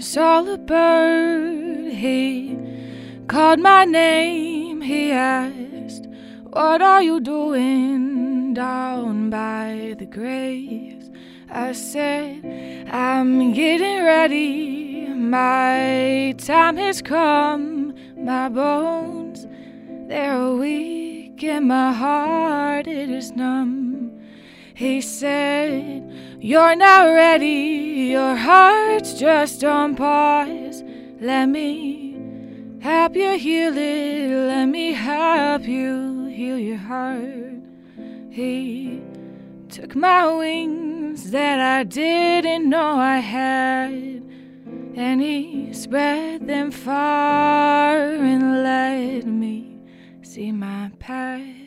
Saw a bird. He called my name. He asked, What are you doing down by the graves? I said, I'm getting ready. My time has come. My bones, they're weak, and my heart, it is numb. He said, You're not ready, your heart's just on pause. Let me help you heal it, let me help you heal your heart. He took my wings that I didn't know I had, and he spread them far and let me see my path.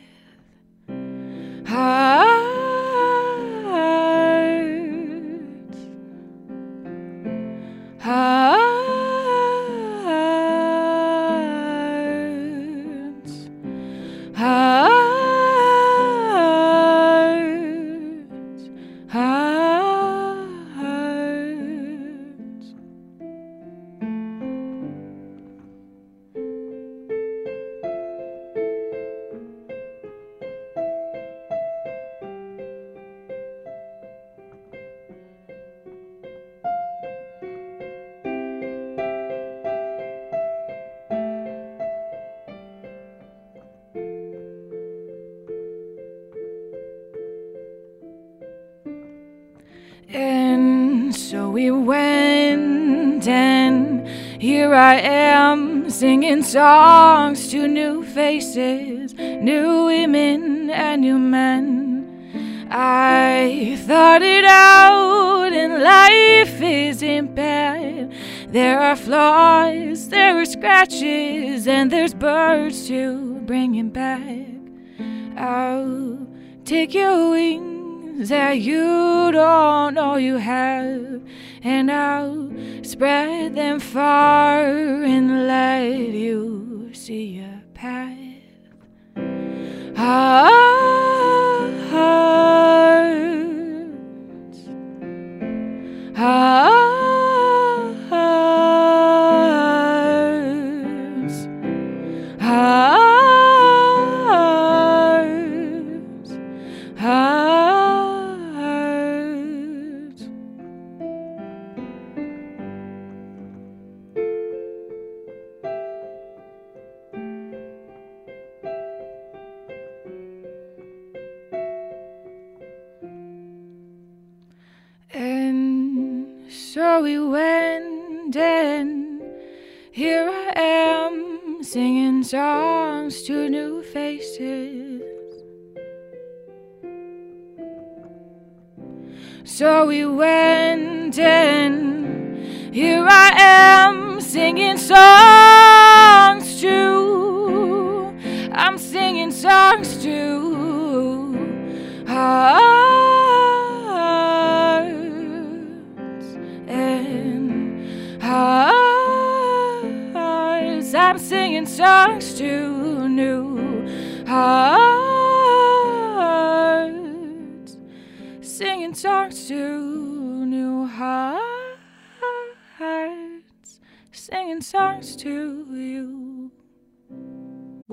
Hearts, so we went, and here I am singing songs to new faces, new women, and new men. I thought it out, and life isn't bad. There are flaws, there are scratches, and there's birds to bring it back. I'll take your wings that you don't know you have, and I'll spread them far and let you see your path. Hearts, so we went, and here I am singing songs to new faces. So we went, and here I am singing songs singing songs to new hearts, singing songs to new hearts, singing songs to you.